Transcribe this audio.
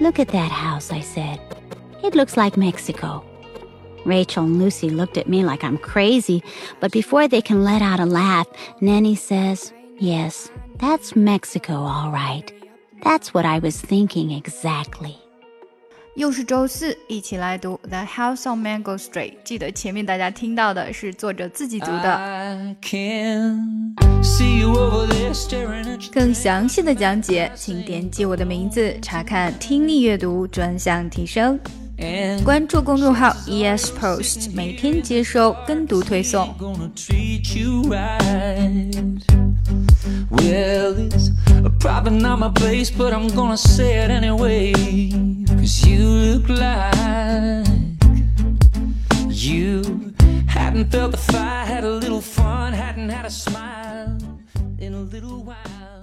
Look at that house, I said. It looks like Mexico. Rachel and Lucy looked at me like I'm crazy, but before they can let out a laugh, Nanny says, Yes, that's Mexico, all right. That's what I was thinking exactly. 又是周四，一起来读《The House on Mango Street》。记得前面大家听到的是作者自己读的。 更详细的讲解，请点击我的名字查看听力阅读专项提升。关注公众号 ES Post，每天接收跟读推送。Well, it's probably not my place, but I'm gonna say it anyway. Cause you look like you hadn't felt the fire, had a little fun, hadn't had a smile in a little while.